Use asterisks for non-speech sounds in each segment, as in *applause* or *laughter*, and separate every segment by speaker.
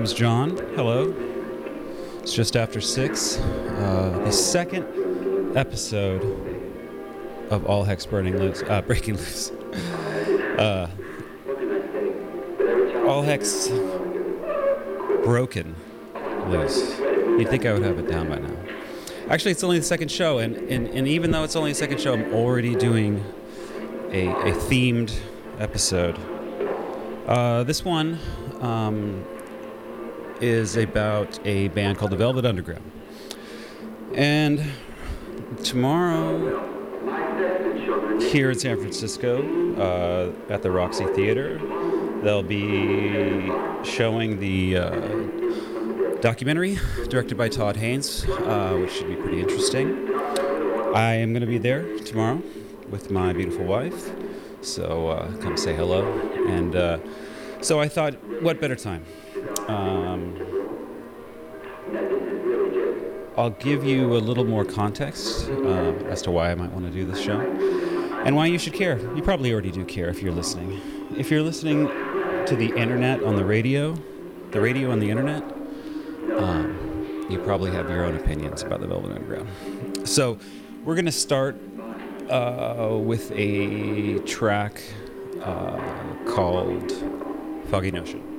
Speaker 1: My name
Speaker 2: John. Hello. It's just after six. Uh, the second episode of All Hex Burning Loose, uh, Breaking *laughs* Loose. Uh, All Hex Broken Loose. You'd think I would have it down by now. Actually, it's only the second show, and, and, and even though it's only the second show, I'm already doing a, a themed episode. Uh, this one um, is about a band called the Velvet Underground. And tomorrow, here in San Francisco, uh, at the Roxy Theater, they'll be showing the uh, documentary directed by Todd Haynes, uh, which should be pretty interesting. I am going to be there tomorrow with my beautiful wife, so uh, come say hello. And uh, so I thought, what better time? Um, I'll give you a little more context uh, as to why I might want to do this show and why you should care. You probably already do care if you're listening. If you're listening to the internet on the radio, the radio on the internet, um, you probably have your own opinions about the Velvet Underground. So we're going to start uh, with a track uh, called Foggy Notion.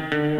Speaker 3: Thank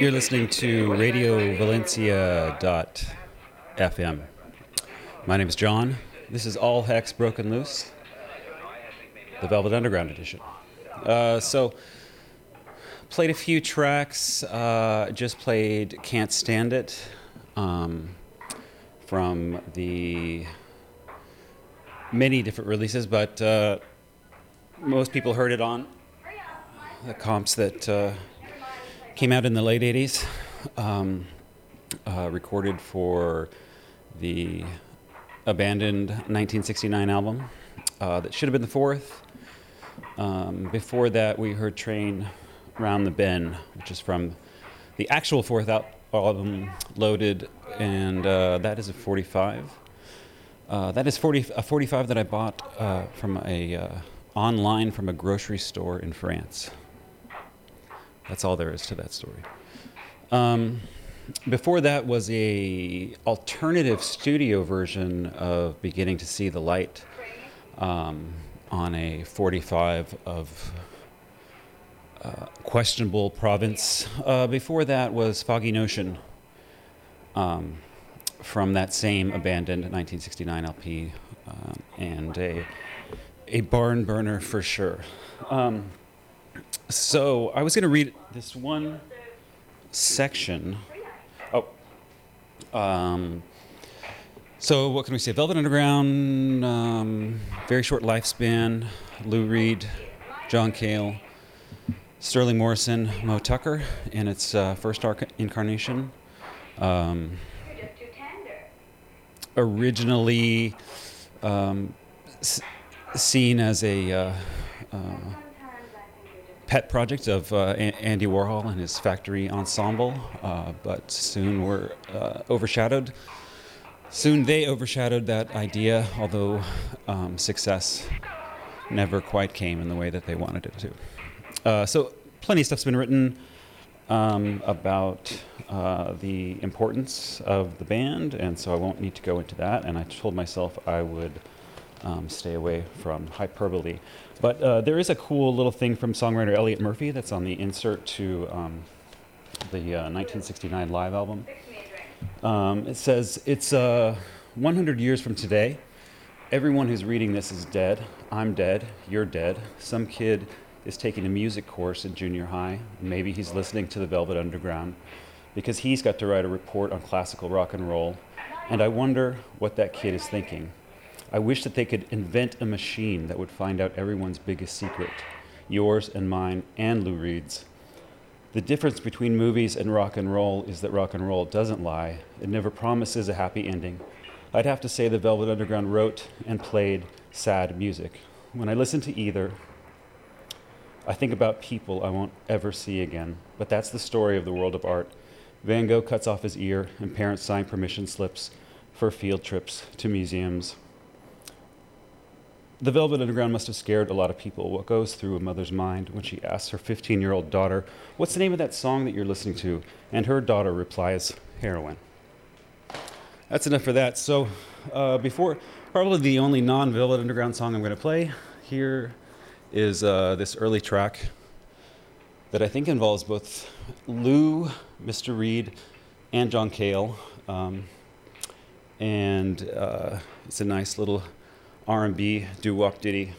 Speaker 2: You're listening to Radio Valencia.fm. My name is John. This is All Hex Broken Loose, the Velvet Underground edition. Uh, so, played a few tracks. Uh, just played "Can't Stand It" um, from the many different releases, but uh, most people heard it on the comps that uh, came out in the late 80s, um, uh, recorded for the abandoned 1969 album uh, that should have been the fourth. Um, before that, we heard Train Round the Bend, which is from the actual fourth al- album, Loaded, and uh, that is a 45. Uh, that is 40, a 45 that I bought uh, from a uh, online from a grocery store in France. That's all there is to that story. Um, before that was a alternative studio version of Beginning to See the Light um, on a 45 of uh, questionable province. Uh, before that was Foggy Notion um, from that same abandoned 1969 LP um, and a, a barn burner for sure. Um, so I was going to read this one section. Oh. Um, so what can we say? Velvet Underground, um, very short lifespan. Lou Reed, John Cale, Sterling Morrison, Moe Tucker in its uh, first arc- incarnation. Um, originally um, s- seen as a uh, uh,
Speaker 4: Sometimes I think you're just
Speaker 2: pet project of uh, Andy Warhol and his factory ensemble, uh, but soon were uh, overshadowed. Soon they overshadowed that idea, although um, success never quite came in the way that they wanted it to. Uh, so, plenty of stuff's been written um, about uh, the importance of the band, and so I won't need to go into that. And I told myself I would um, stay away from hyperbole. But uh, there is a cool little thing from songwriter Elliott Murphy that's on the insert to um, the uh, 1969 live album. Um, it says, It's uh, 100 years from today. Everyone who's reading this is dead. I'm dead. You're dead. Some kid is taking a music course in junior high. Maybe he's listening to the Velvet Underground because he's got to write a report on classical rock and roll. And I wonder what that kid is thinking. I wish that they could invent a machine that would find out everyone's biggest secret yours and mine and Lou Reed's. The difference between movies and rock and roll is that rock and roll doesn't lie. It never promises a happy ending. I'd have to say the Velvet Underground wrote and played sad music. When I listen to either, I think about people I won't ever see again. But that's the story of the world of art. Van Gogh cuts off his ear, and parents sign permission slips for field trips to museums. The Velvet Underground must have scared a lot of people. What goes through a mother's mind when she asks her 15 year old daughter, What's the name of that song that you're listening to? And her daughter replies, Heroin. That's enough for that. So, uh, before, probably the only non Velvet Underground song I'm going to play here is uh, this early track that I think involves both Lou, Mr. Reed, and John Cale. Um, and uh, it's a nice little R&B doo-wop ditty,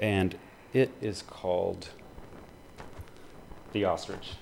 Speaker 2: and it is called "The Ostrich."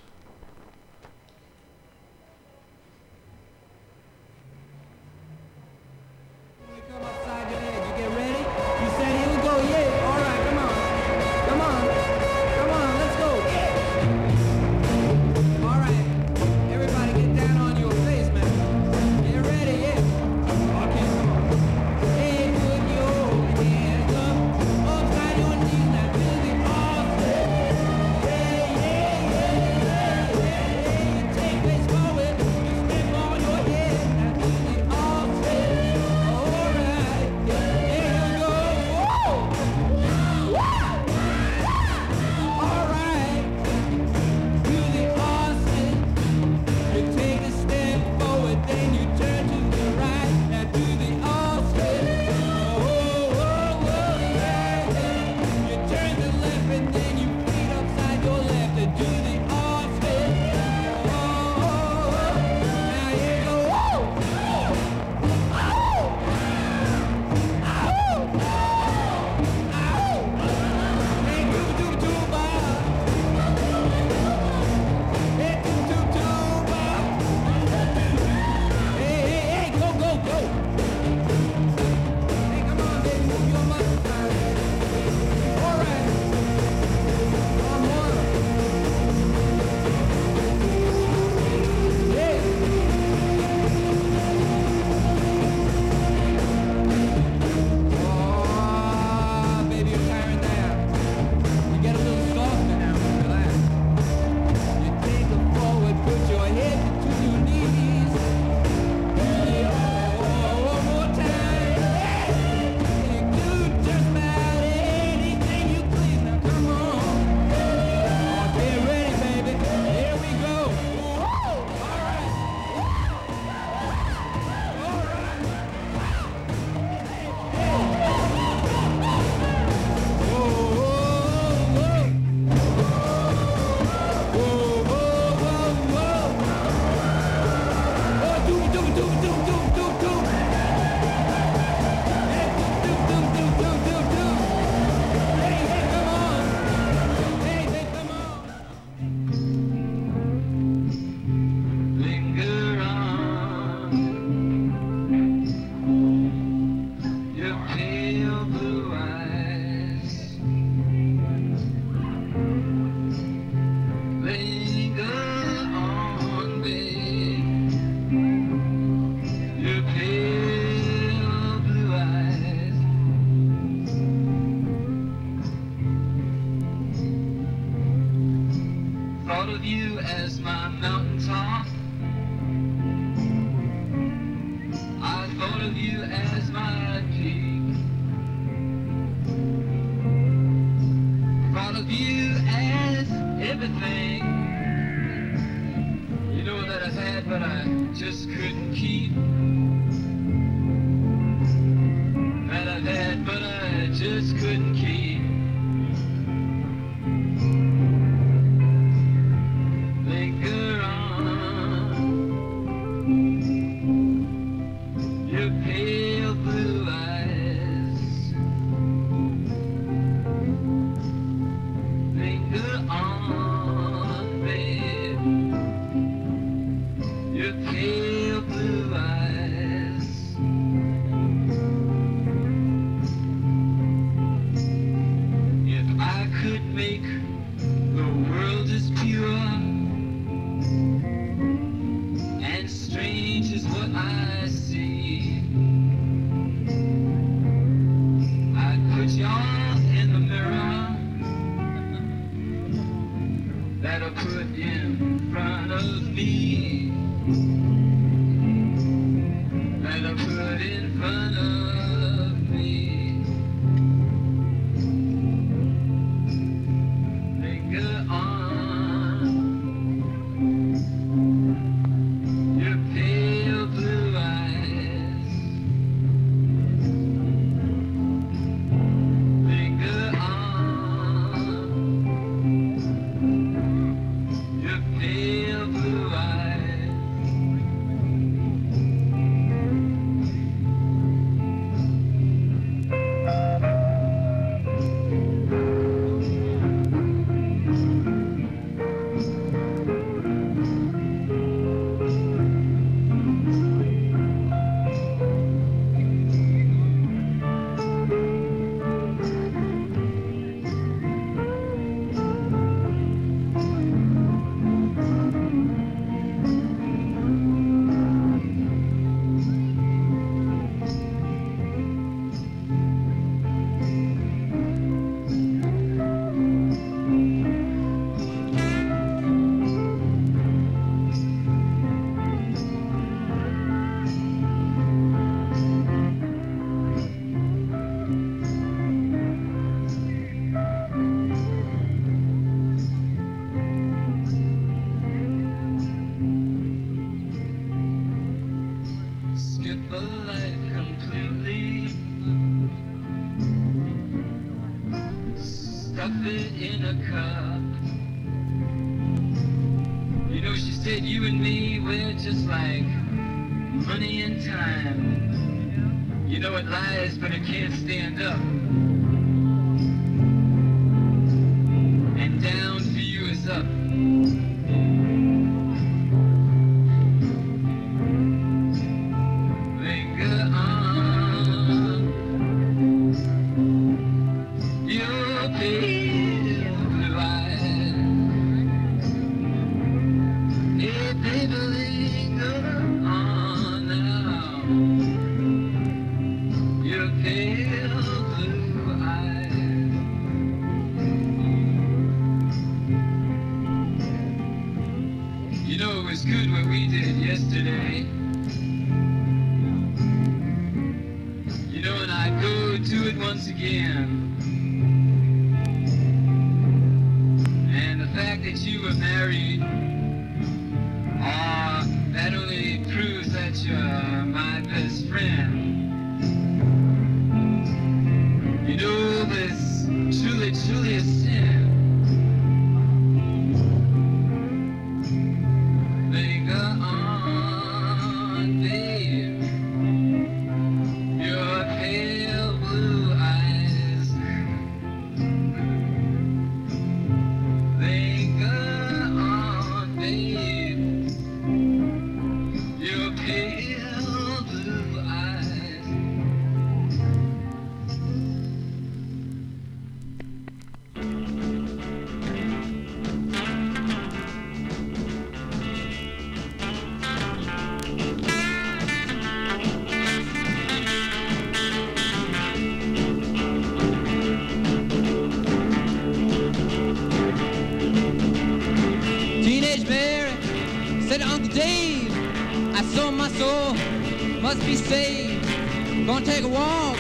Speaker 5: Be saved. Gonna take a walk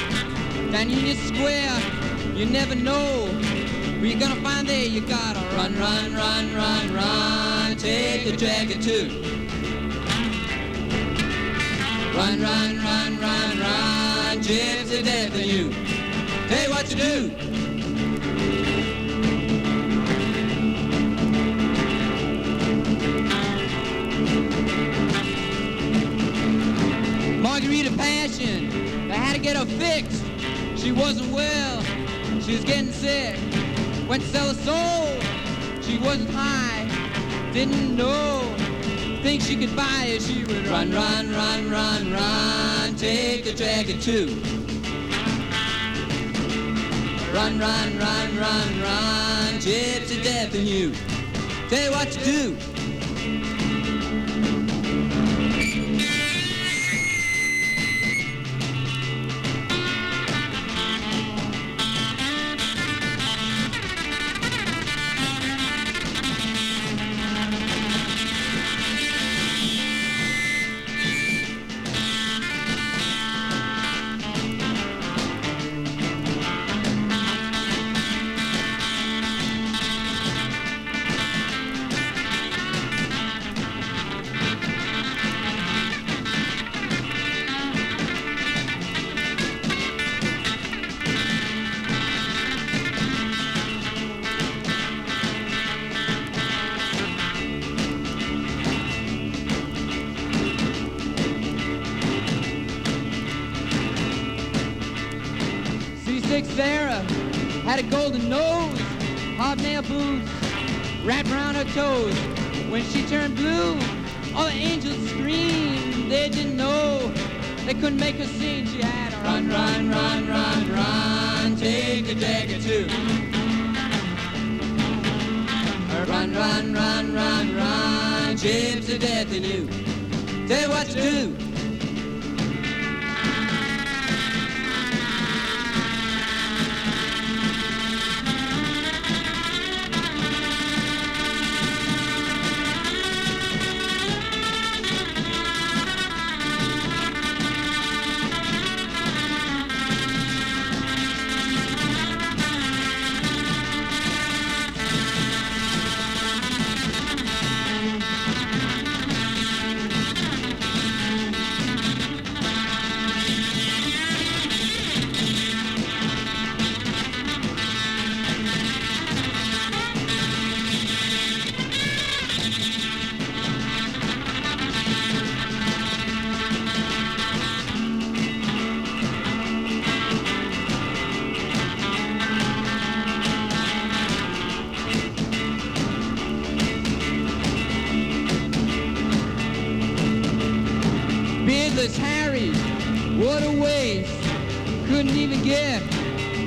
Speaker 5: down Union Square. You never know where you're gonna find there. You gotta run, run, run, run, run. Take the jacket too. Run, run, run, run, run. Gypsy death in you. You what to do. Margarita Passion. They had to get her fixed. She wasn't well. She was getting sick. Went to sell her soul. She wasn't high. Didn't know. Think she could buy it. She would run, run, run, run, run. Take the jacket too. Run, run, run, run, run. Gypsy death in you. Tell you what to do.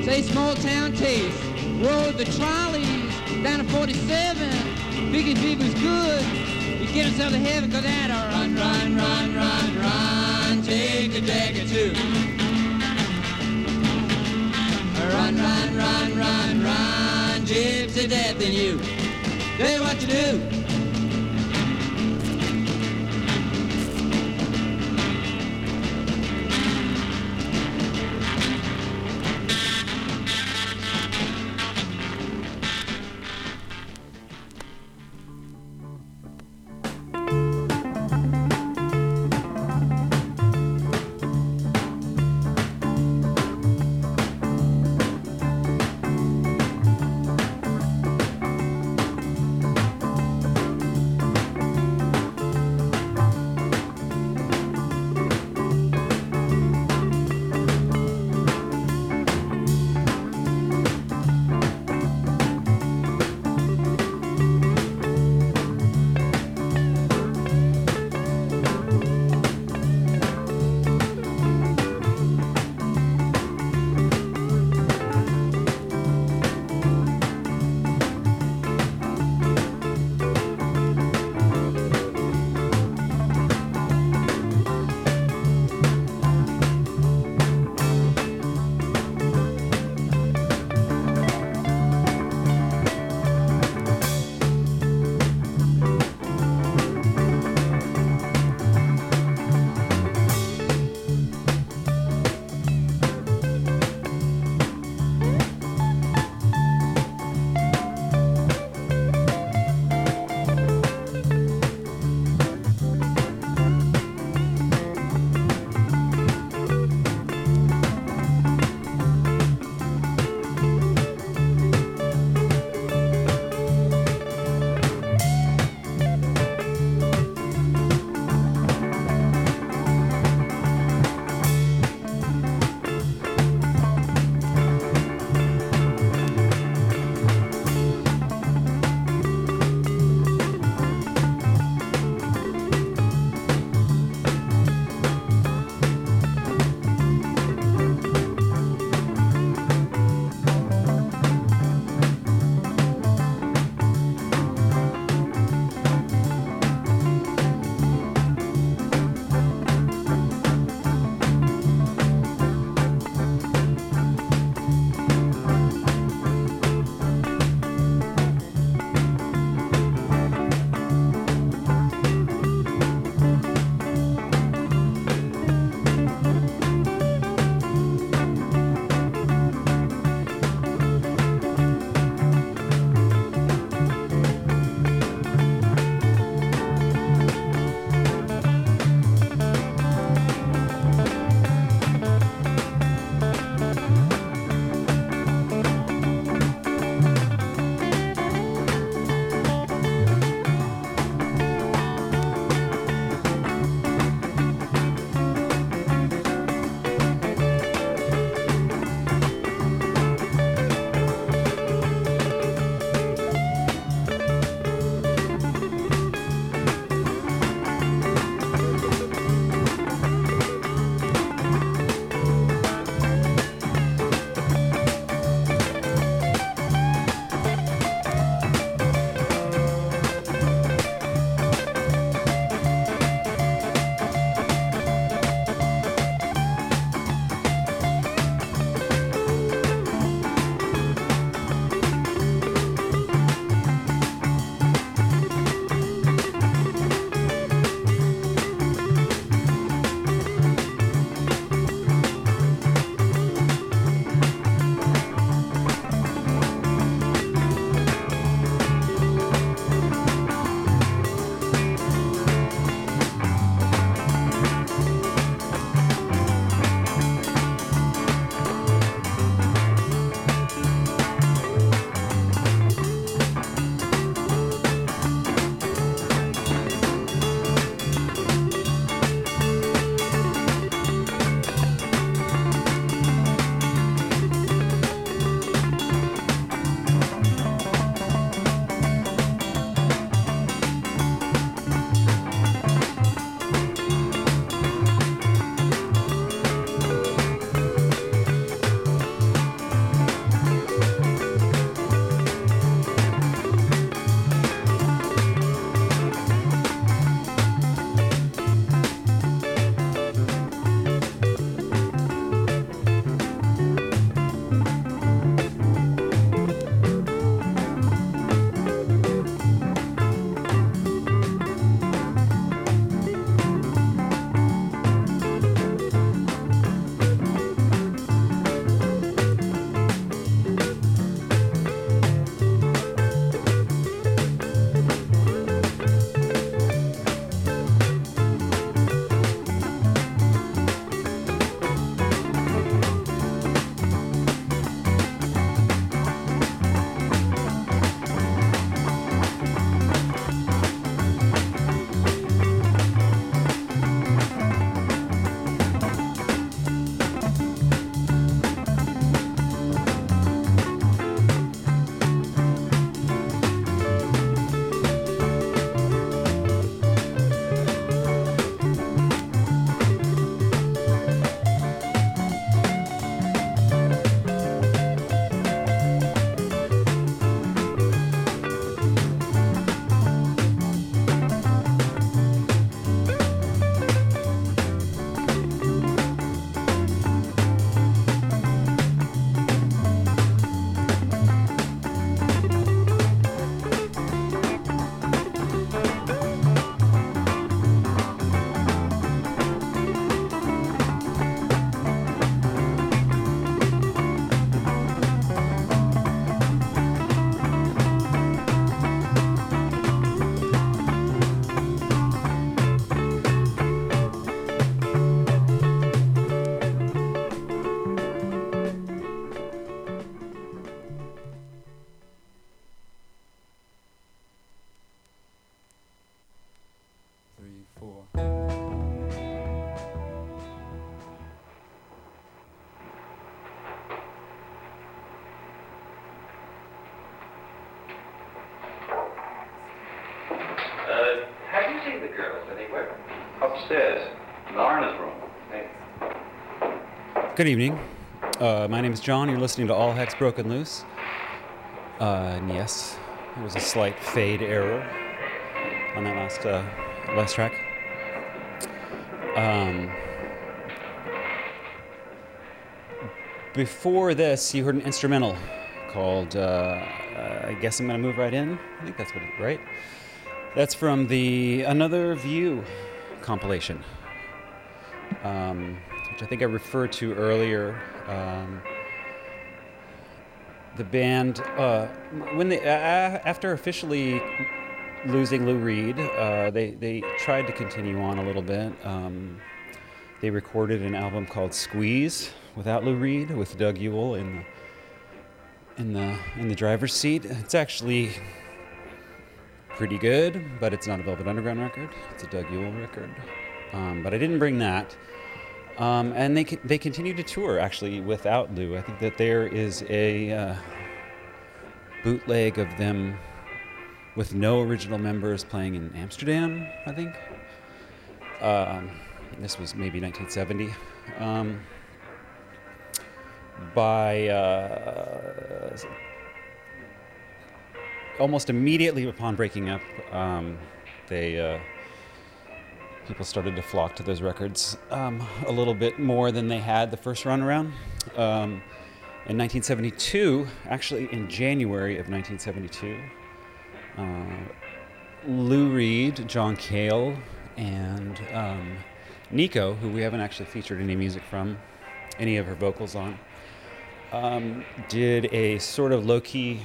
Speaker 5: Say, small town taste. Rode the trolleys down to 47. Figured if was good, he'd get himself to heaven, cause that a run, run, run, run, run. Take a jacket too. Run, run, run, run, run. Gypsy death in you. You what to do.
Speaker 2: Good evening. Uh, my name is John. You're listening to All Hex Broken Loose. Uh, and yes, there was a slight fade error on that last uh, last track. Um, before this, you heard an instrumental called uh, "I Guess I'm Gonna Move Right In." I think that's what it right. That's from the Another View compilation um, which I think I referred to earlier. Um, the band, uh, when they uh, after officially losing Lou Reed, uh, they they tried to continue on a little bit. Um, they recorded an album called Squeeze without Lou Reed, with Doug Yule in the in the in the driver's seat. It's actually pretty good, but it's not a Velvet Underground record. It's a Doug Yule record. Um, but I didn't bring that. Um, and they they continue to tour actually without Lou. I think that there is a uh, bootleg of them with no original members playing in Amsterdam. I think um, this was maybe 1970. Um, by uh, almost immediately upon breaking up, um, they uh, people started to flock to those records um, a little bit more than they had the first run around. Um, in 1972, actually in January of 1972, uh, Lou Reed, John Cale, and um, Nico, who we haven't actually featured any music from, any of her vocals on, um, did a sort of low key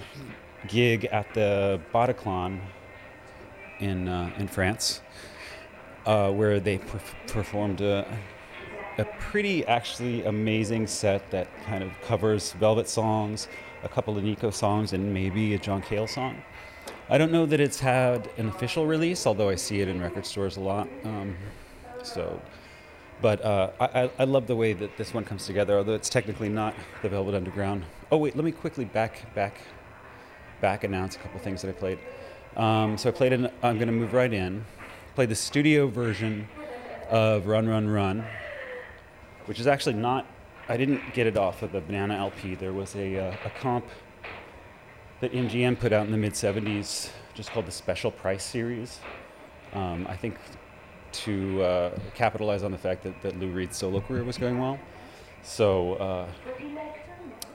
Speaker 2: gig at the Bataclan in, uh, in France uh, where they perf- performed a, a pretty actually amazing set that kind of covers Velvet songs, a couple of Nico songs, and maybe a John Cale song. I don't know that it's had an official release, although I see it in record stores a lot. Um, so, but uh, I, I love the way that this one comes together, although it's technically not the Velvet Underground. Oh wait, let me quickly back back back announce a couple things that I played. Um, so I played. An, I'm going to move right in play the studio version of Run Run Run, which is actually not. I didn't get it off of the Banana LP. There was a, uh, a comp that MGM put out in the mid 70s, just called the Special Price Series. Um, I think to uh, capitalize on the fact that, that Lou Reed's solo career was going well. So uh,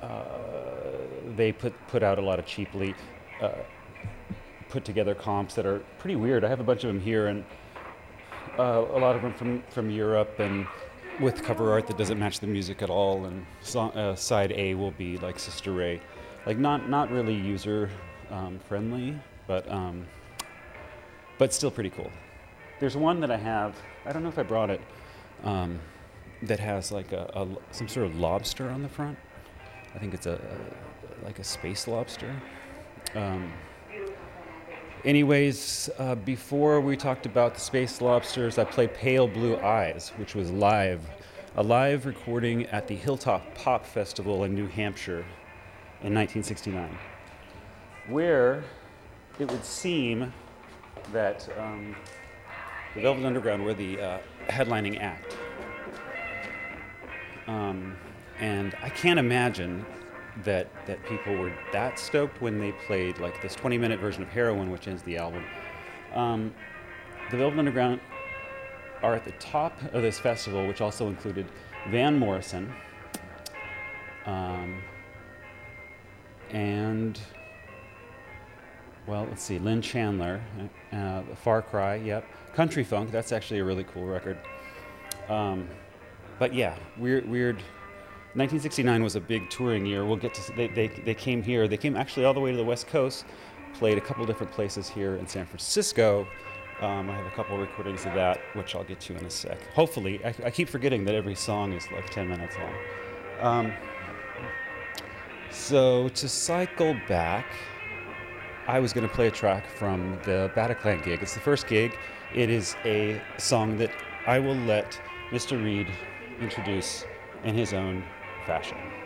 Speaker 2: uh, they put, put out a lot of cheaply put together comps that are pretty weird. I have a bunch of them here, and uh, a lot of them from, from Europe, and with cover art that doesn't match the music at all. And so, uh, side A will be like Sister Ray, like not not really user um, friendly, but um, but still pretty cool. There's one that I have. I don't know if I brought it. Um, that has like a, a, some sort of lobster on the front. I think it's a, a like a space lobster. Um, anyways, uh, before we talked about the space lobsters, I played Pale Blue Eyes, which was live, a live recording at the Hilltop Pop Festival in New Hampshire in 1969, where it would seem that um, the Velvet Underground were the uh, headlining act. Um, and I can't imagine that that people were that stoked when they played like this 20 minute version of Heroin, which ends the album. Um, the Velvet Underground are at the top of this festival, which also included Van Morrison um, and well, let's see, Lynn Chandler, uh, Far Cry, yep, Country Funk. That's actually a really cool record. Um, but yeah, weird, weird 1969 was a big touring year. We'll get to they, they, they came here. They came actually all the way to the West Coast, played a couple different places here in San Francisco. Um, I have a couple recordings of that, which I'll get to in a sec. Hopefully, I, I keep forgetting that every song is like 10 minutes long. Um, so to cycle back, I was going to play a track from the Bataclan gig. It's the first gig. It is a song that I will let Mr. Reed introduce in his own fashion.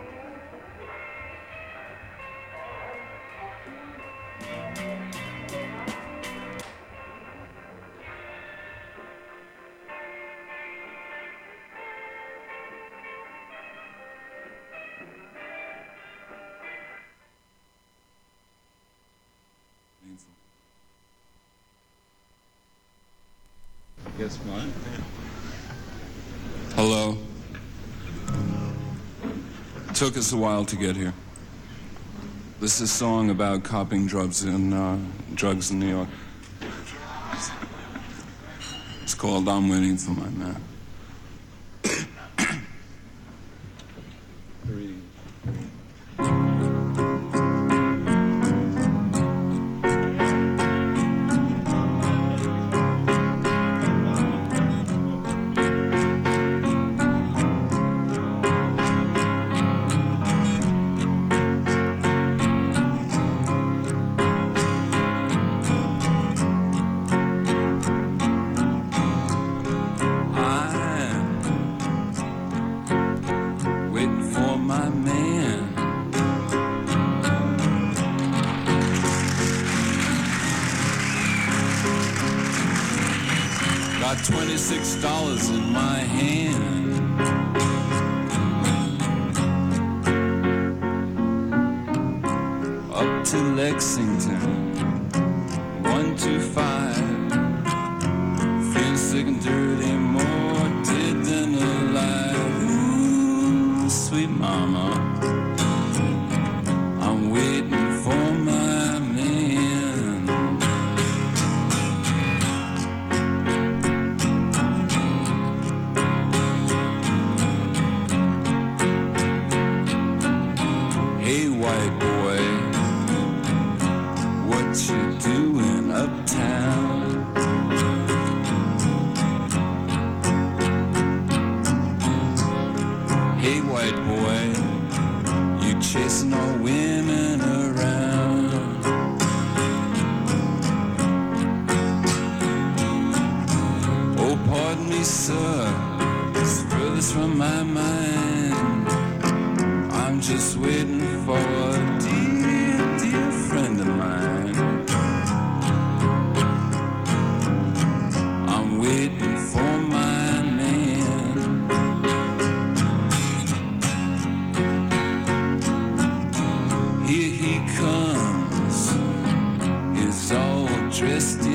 Speaker 6: us a while to get here. This is a song about copying drugs in, uh, drugs in New York. It's called I'm Waiting for My Man. comes is all dressed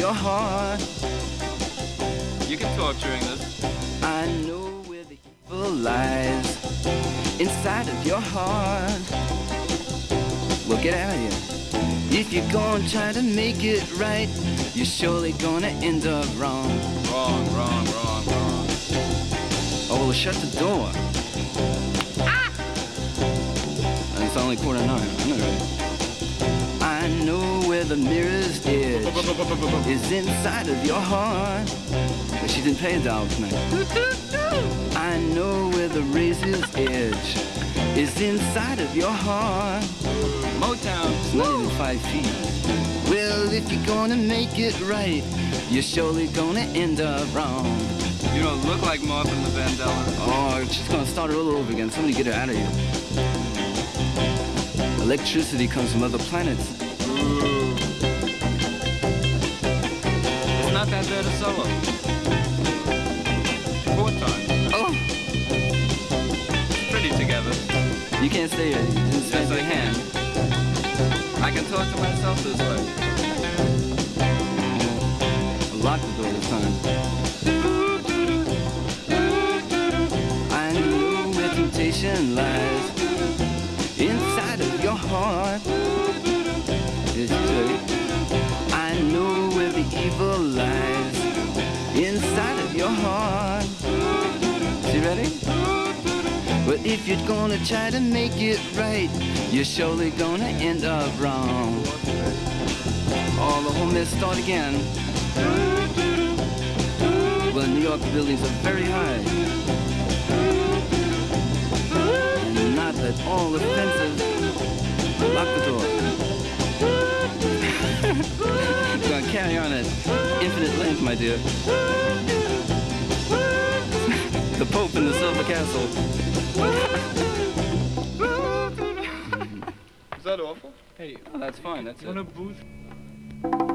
Speaker 3: your heart. You can talk during this. I know where the evil lies inside of your heart. Well, get out of here. If you're gonna try to make it right, you're surely gonna end up wrong. Wrong, wrong, wrong, wrong. Oh, well, shut the door. Ah! It's only quarter nine. I'm not. I know where the mirror's edge is inside of your heart. But she didn't pay a dollar tonight. *laughs* I know where the razor's edge is inside of your heart. Motown. It's not even five feet. Well, if you're gonna make it right, you're surely gonna end up wrong. You don't look like Martha the Vandella. Oh, she's gonna start it all over again. Somebody get her out of here. Electricity comes from other planets. It's not that a solo. Four times. Oh. Pretty together. You can't stay here. You didn't stand your hand. I can talk to myself this way. Lock the door this time. I know where temptation lies inside of your heart. It's true. I know where the evil But if you're gonna try to make it right, you're surely gonna end up wrong. All the whole mess start again. Well, New York buildings are very high. And not that all offensive. Lock the door. *laughs* Gonna carry on at infinite length, my dear. *laughs* the Pope in the Silver Castle.
Speaker 7: Is that awful?
Speaker 3: Hey, oh, that's fine. That's
Speaker 7: Want
Speaker 3: it.
Speaker 7: a booth?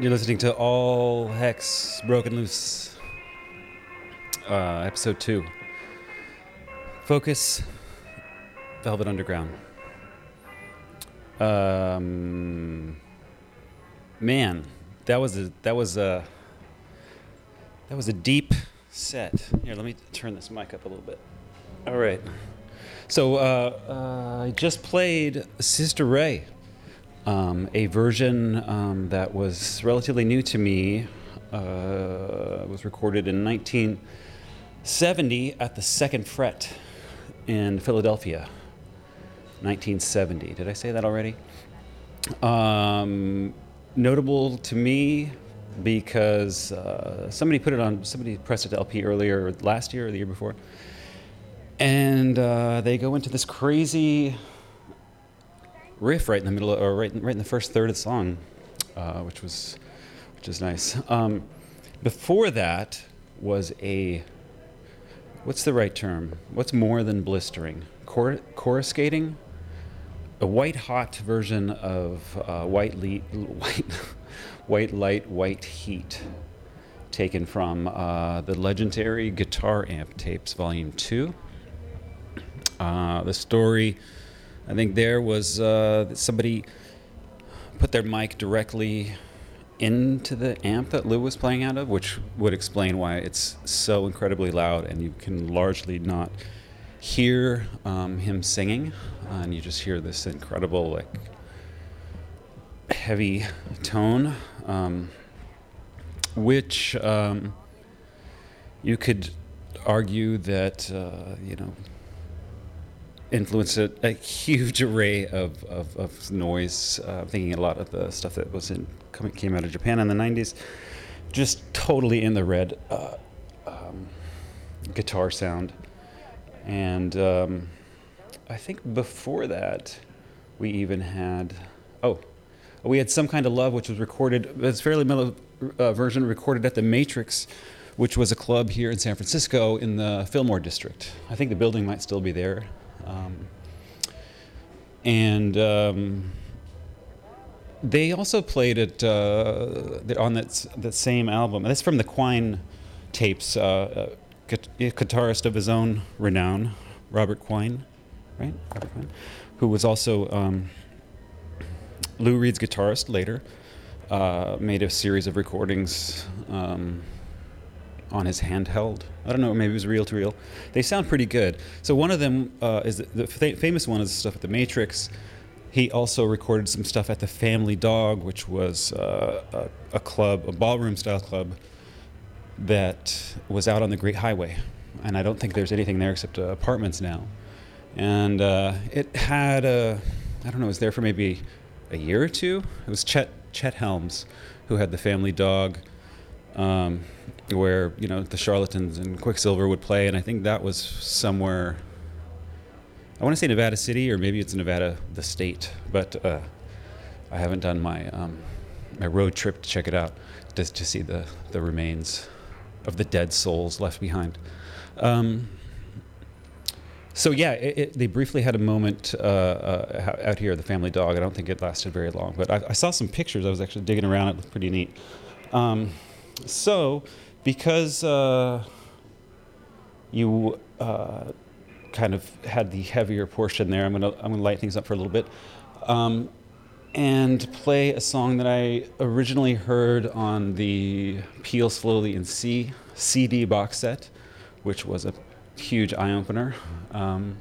Speaker 2: You're listening to All Hex Broken Loose, uh, episode two. Focus, Velvet Underground. Um, man, that was a that was a that was a deep set. Here, let me turn this mic up a little bit. All right. So uh, uh, I just played Sister Ray um, a version um, that was relatively new to me. Uh, was recorded in 1970 at the Second Fret in Philadelphia. 1970. Did I say that already? Um, notable to me because uh, somebody put it on. Somebody pressed it to LP earlier last year or the year before, and uh, they go into this crazy riff right in the middle, of, or right, right in the first third of the song, uh, which was, which is nice. Um, before that was a, what's the right term? What's more than blistering? Cor- coruscating? A white hot version of uh, white, le- white, *laughs* white light, white heat, taken from uh, the legendary Guitar Amp Tapes, Volume Two. Uh, the story I think there was uh, somebody put their mic directly into the amp that Lou was playing out of, which would explain why it's so incredibly loud and you can largely not hear um, him singing, uh, and you just hear this incredible like heavy tone. Um, which um, you could argue that uh, you know influenced a, a huge array of, of, of noise. Uh, thinking a lot of the stuff that was in came out of Japan in the '90s, just totally in the red uh, um, guitar sound, and um, I think before that we even had oh we had some kind of love which was recorded it's fairly mellow uh, version recorded at the matrix which was a club here in san francisco in the fillmore district. I think the building might still be there um, and um, they also played it uh, on that, that same album. That's from the quine tapes uh, uh, guit- guitarist of his own renown robert quine right? Robert quine who was also um, Lou Reed's guitarist later uh, made a series of recordings um, on his handheld. I don't know, maybe it was reel to reel. They sound pretty good. So one of them uh, is the, the fa- famous one is stuff at the Matrix. He also recorded some stuff at the Family Dog, which was uh, a, a club, a ballroom style club that was out on the Great Highway. And I don't think there's anything there except uh, apartments now. And uh, it had a, I don't know, it was there for maybe a year or two. It was Chet Chet Helms who had the Family Dog, um, where you know the Charlatans and Quicksilver would play, and I think that was somewhere. I want to say Nevada City, or maybe it's Nevada, the state, but uh, I haven't done my um, my road trip to check it out, just to see the the remains of the dead souls left behind. Um, so yeah, it, it, they briefly had a moment uh, uh, out here, the family dog. I don't think it lasted very long, but I, I saw some pictures. I was actually digging around. It looked pretty neat. Um, so, because uh, you uh, kind of had the heavier portion there, I'm gonna I'm gonna light things up for a little bit, um, and play a song that I originally heard on the Peel Slowly and See CD box set, which was a huge eye opener. Um,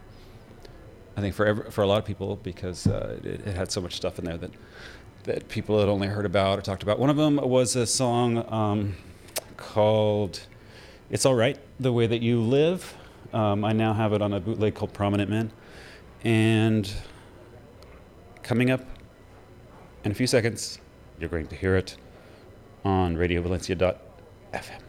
Speaker 2: I think for ever, for a lot of people because uh, it, it had so much stuff in there that that people had only heard about or talked about. One of them was a song um, called "It's All Right the Way That You Live." Um, I now have it on a bootleg called "Prominent Men," and coming up in a few seconds, you're going to hear it on RadioValencia.fm.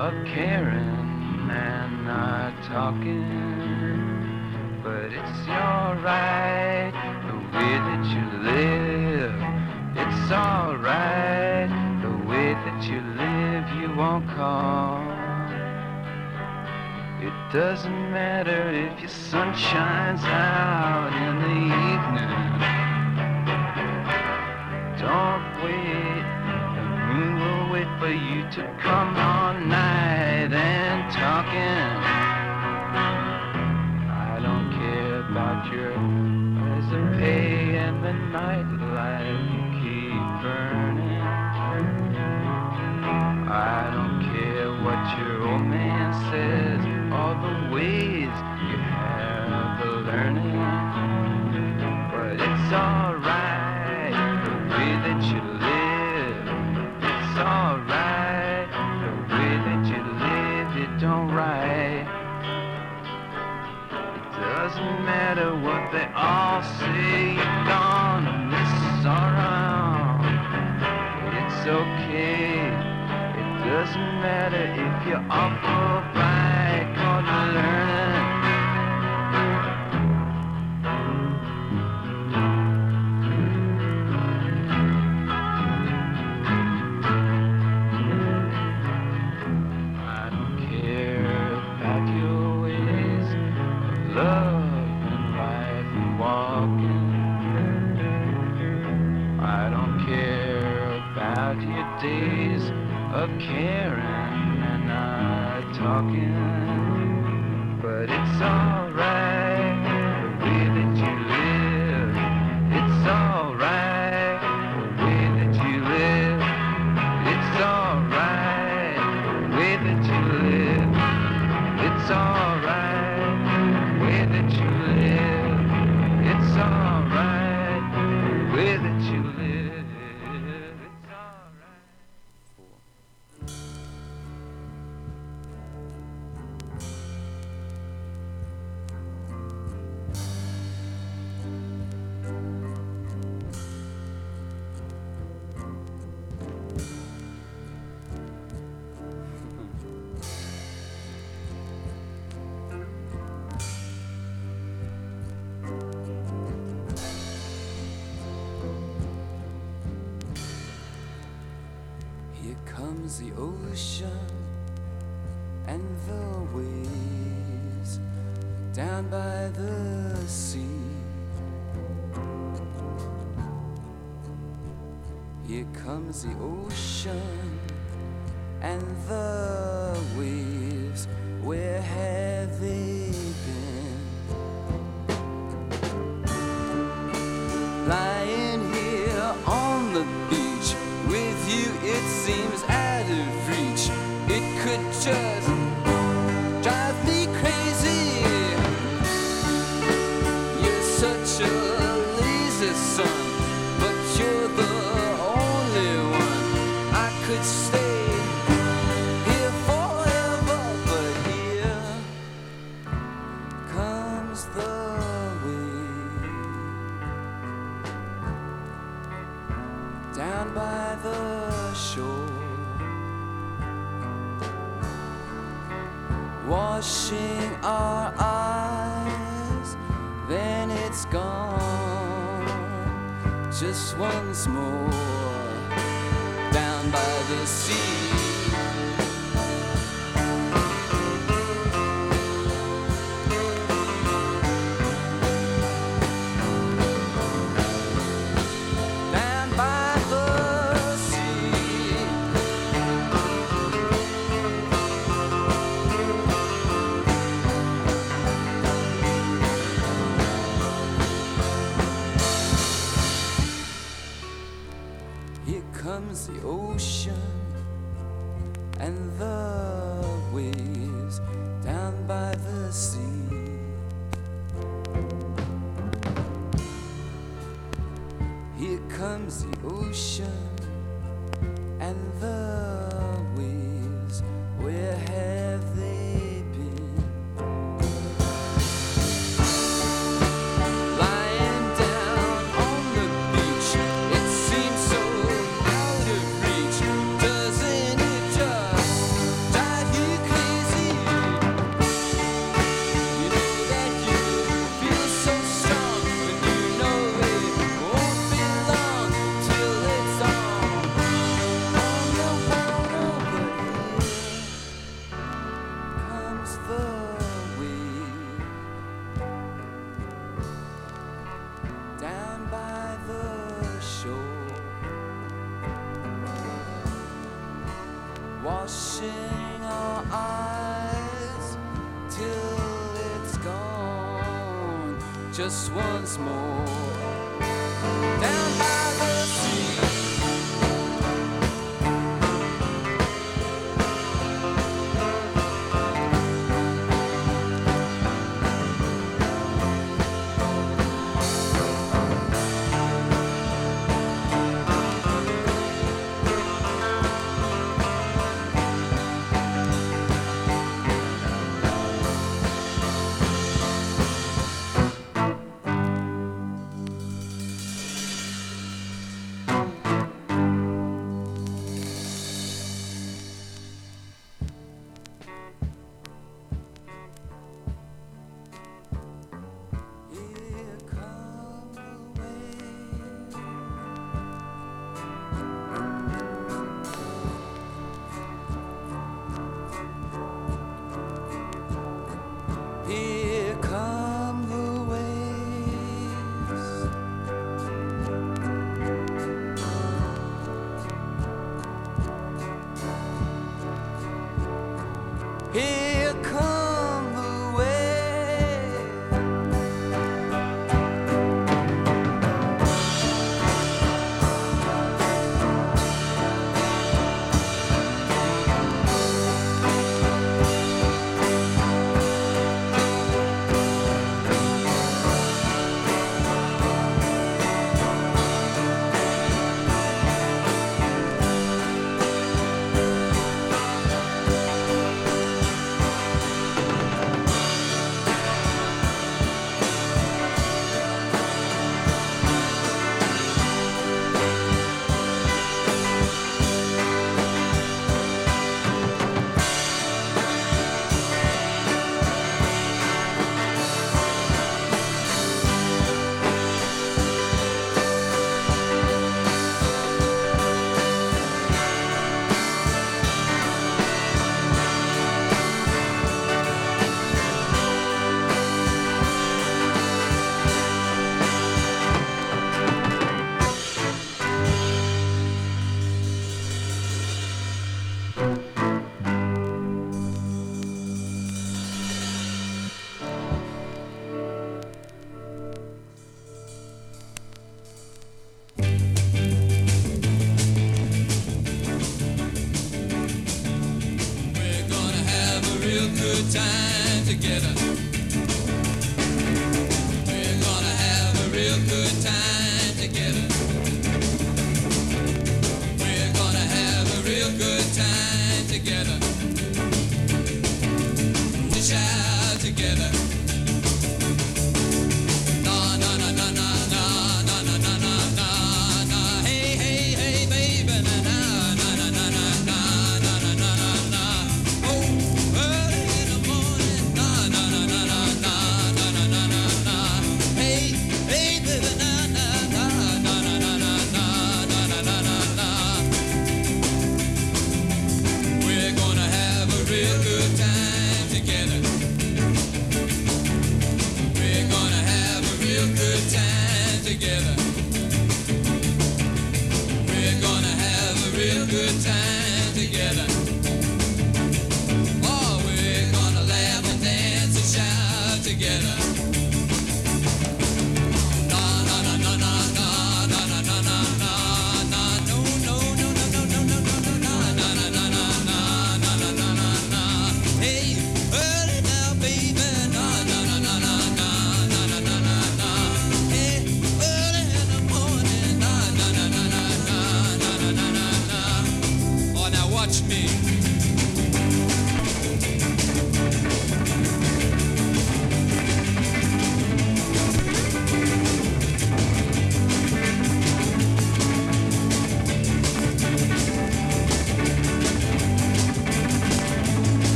Speaker 5: of caring and not talking. But it's alright the way that you live. It's alright the way that you live. You won't call. It doesn't matter if your sun shines out in the evening. Don't wait, will wait for you to come all night and talking. I don't care about your resume and the nightlight you keep burning. I don't care what your old man says, all the ways you have of learning. But it's alright doesn't matter what they all say. You're gonna miss around. It's okay. It doesn't matter if you're awful
Speaker 3: caring and not talking,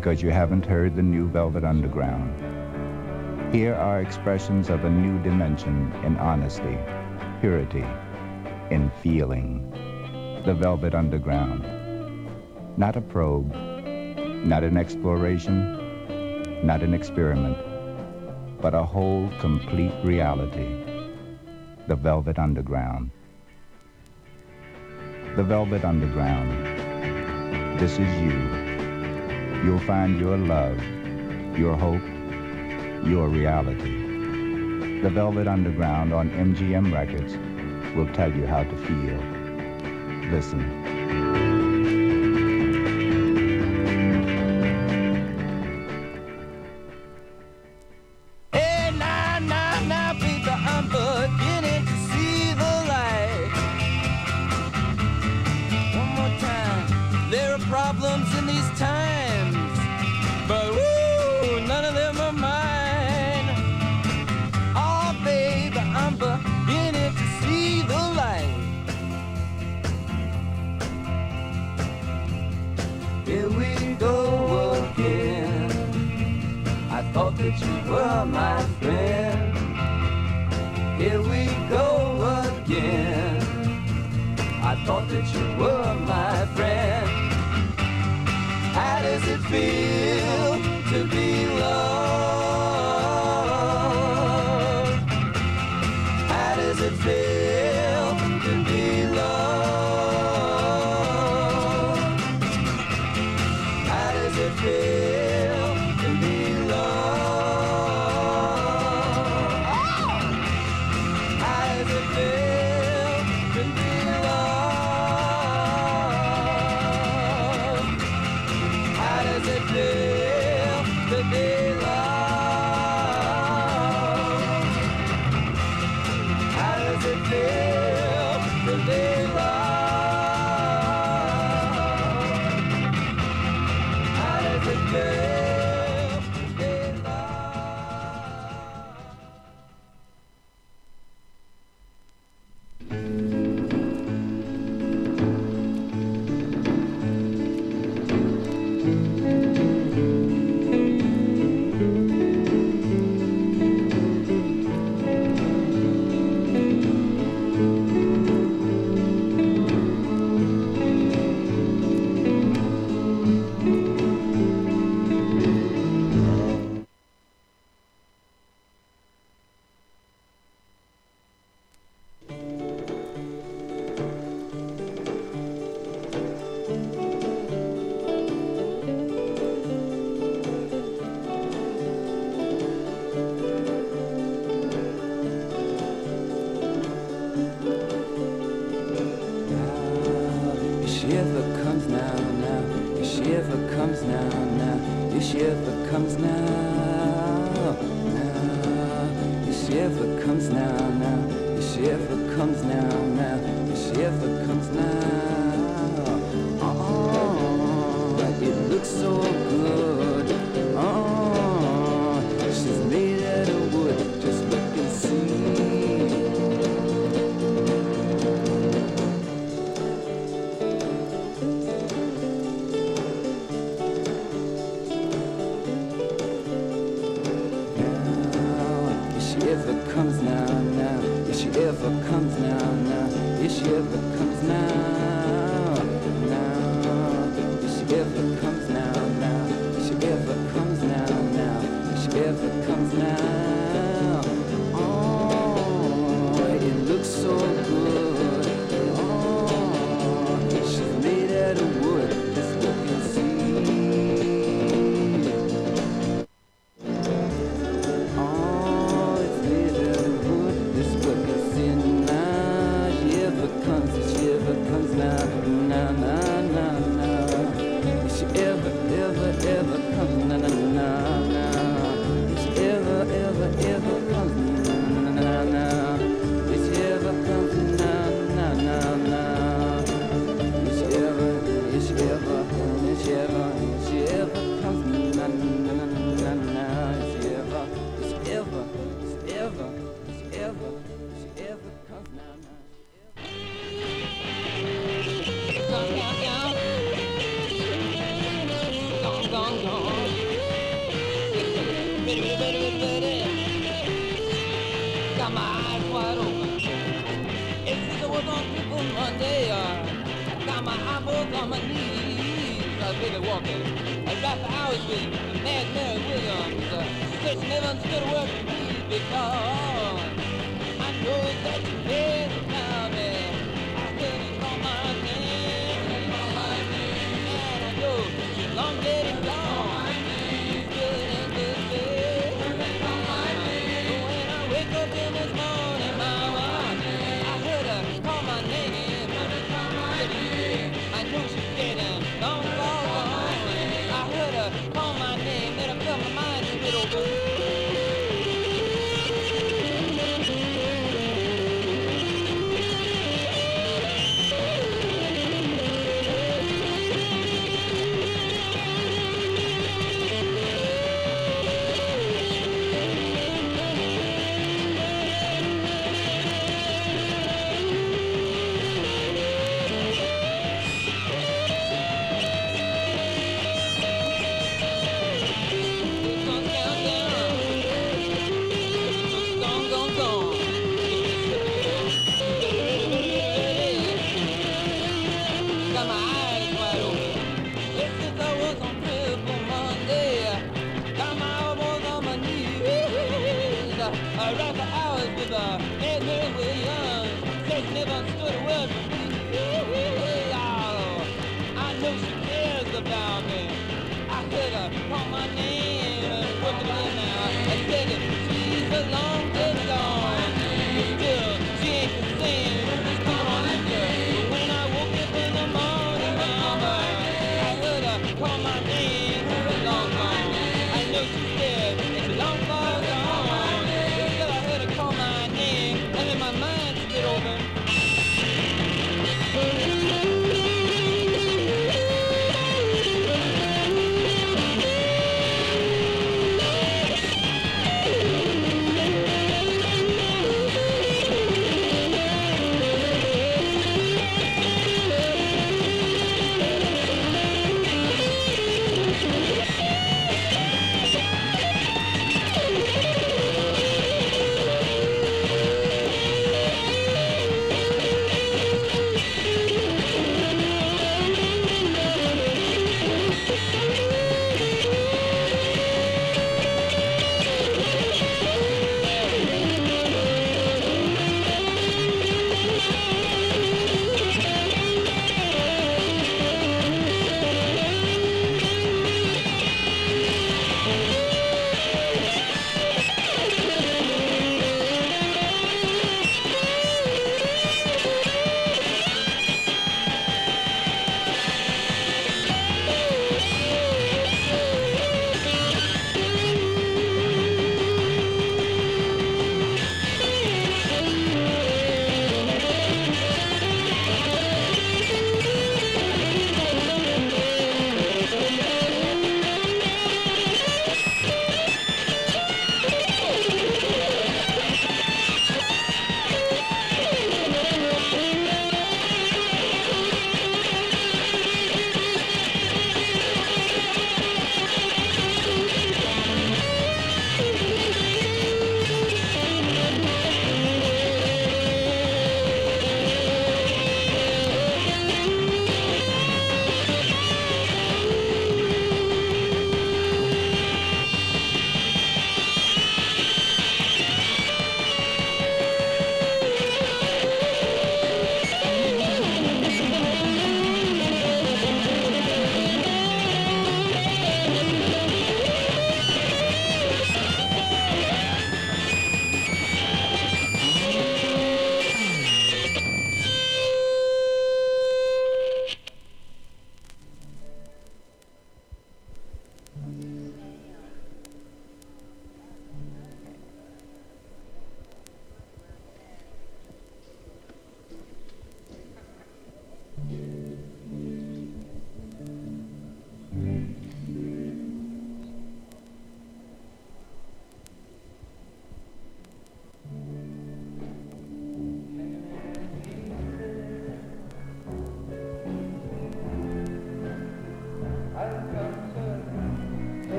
Speaker 3: because you haven't heard the new Velvet Underground. Here are expressions of a new dimension in honesty, purity, in feeling. The Velvet Underground. Not a probe, not an exploration, not an experiment, but a whole complete reality. The Velvet Underground. The Velvet Underground. This is you you'll find your love, your hope, your reality. The Velvet Underground on MGM Records will tell you how to feel. Listen.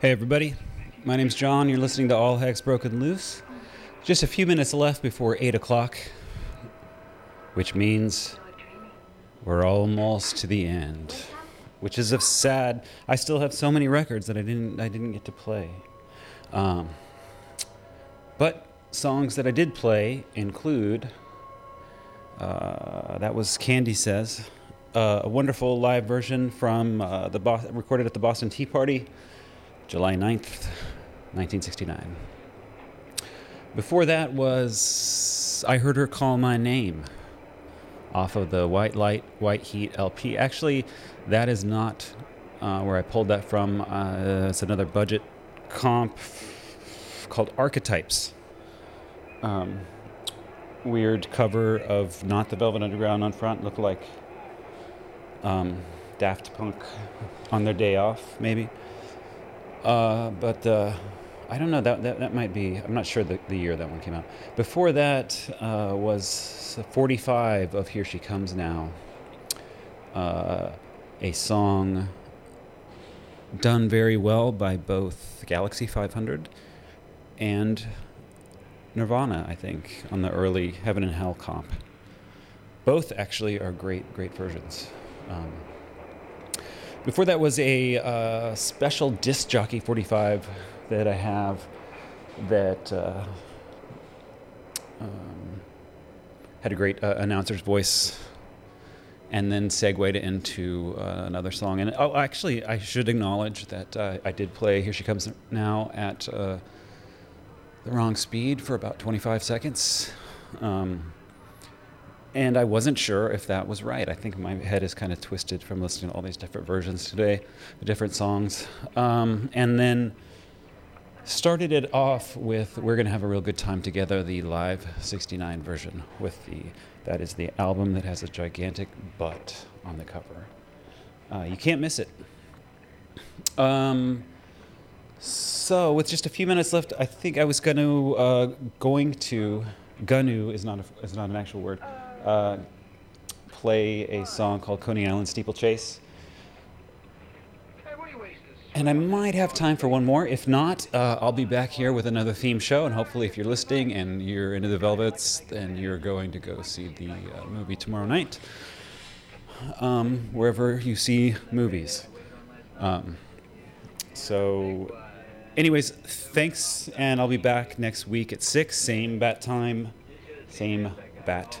Speaker 8: Hey,
Speaker 2: everybody. My name's John. You're listening to All Hex Broken Loose. Just a few minutes left before 8 o'clock, which means we're almost to the end. Which is a sad. I still have so many records that I didn't. I didn't get to play. Um, but songs that I did play include. Uh, that was Candy Says, uh, a wonderful live version from uh, the Bos- recorded at the Boston Tea Party, July 9th, 1969. Before that was I Heard Her Call My Name off of the White Light, White Heat LP. Actually, that is not uh, where I pulled that from. Uh, it's another budget comp called Archetypes. Um, weird cover of Not the Velvet Underground on front, look like um, Daft Punk on their day off, maybe. Uh, but uh, I don't know. That, that that might be. I'm not sure the, the year that one came out. Before that uh, was 45 of Here She Comes Now, uh, a song done very well by both Galaxy 500 and Nirvana. I think on the early Heaven and Hell comp. Both actually are great, great versions. Um, before that was a uh, special disc jockey 45 that I have that uh, um, had a great uh, announcer's voice and then segued into uh, another song. And oh, actually, I should acknowledge that uh, I did play Here She Comes Now at uh, the wrong speed for about 25 seconds. Um, and I wasn't sure if that was right. I think my head is kind of twisted from listening to all these different versions today, the different songs. Um, and then started it off with "We're Gonna Have a Real Good Time Together," the live '69 version. With the that is the album that has a gigantic butt on the cover. Uh, you can't miss it. Um, so with just a few minutes left, I think I was going to uh, going to Gunu is not a, is not an actual word. Uh, play a song called Coney Island Steeplechase. And I might have time for one more. If not, uh, I'll be back here with another theme show. And hopefully, if you're listening and you're into the Velvets, then you're going to go see the uh, movie tomorrow night, um, wherever you see movies. Um, so, anyways, thanks. And I'll be back next week at 6, same bat time, same bat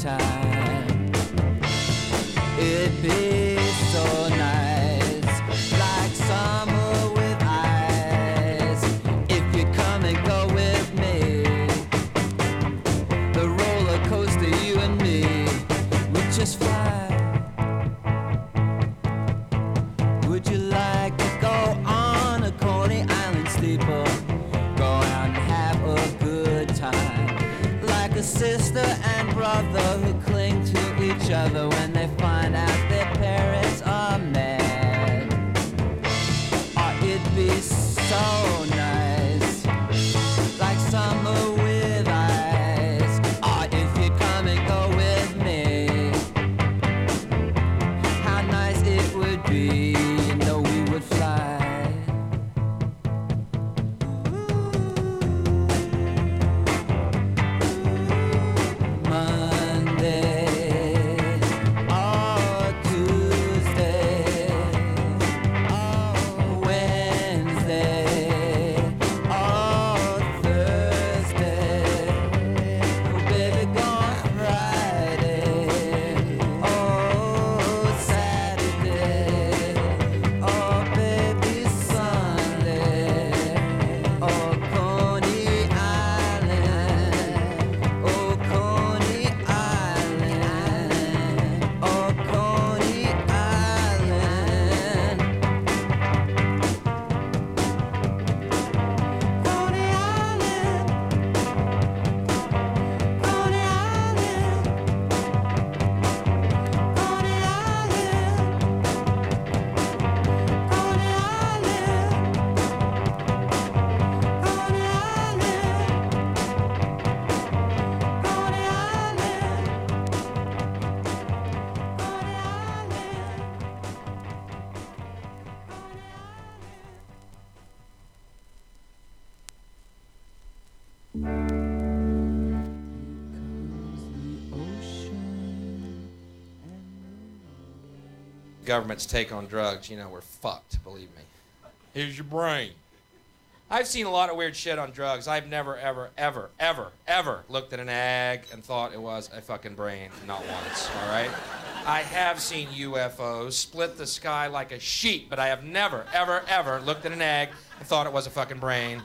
Speaker 3: time.
Speaker 9: Government's take on drugs, you know, we're fucked, believe me. Here's your brain. I've seen a lot of weird shit on drugs. I've never, ever, ever, ever, ever looked at an egg and thought it was a fucking brain. Not once, all right? I have seen UFOs split the sky like a sheet, but I have never, ever, ever looked at an egg and thought it was a fucking brain.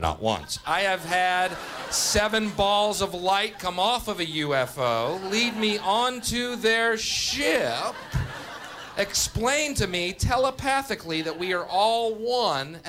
Speaker 9: Not once. I have had seven balls of light come off of a UFO, lead me onto their ship, explain to me telepathically that we are all one, and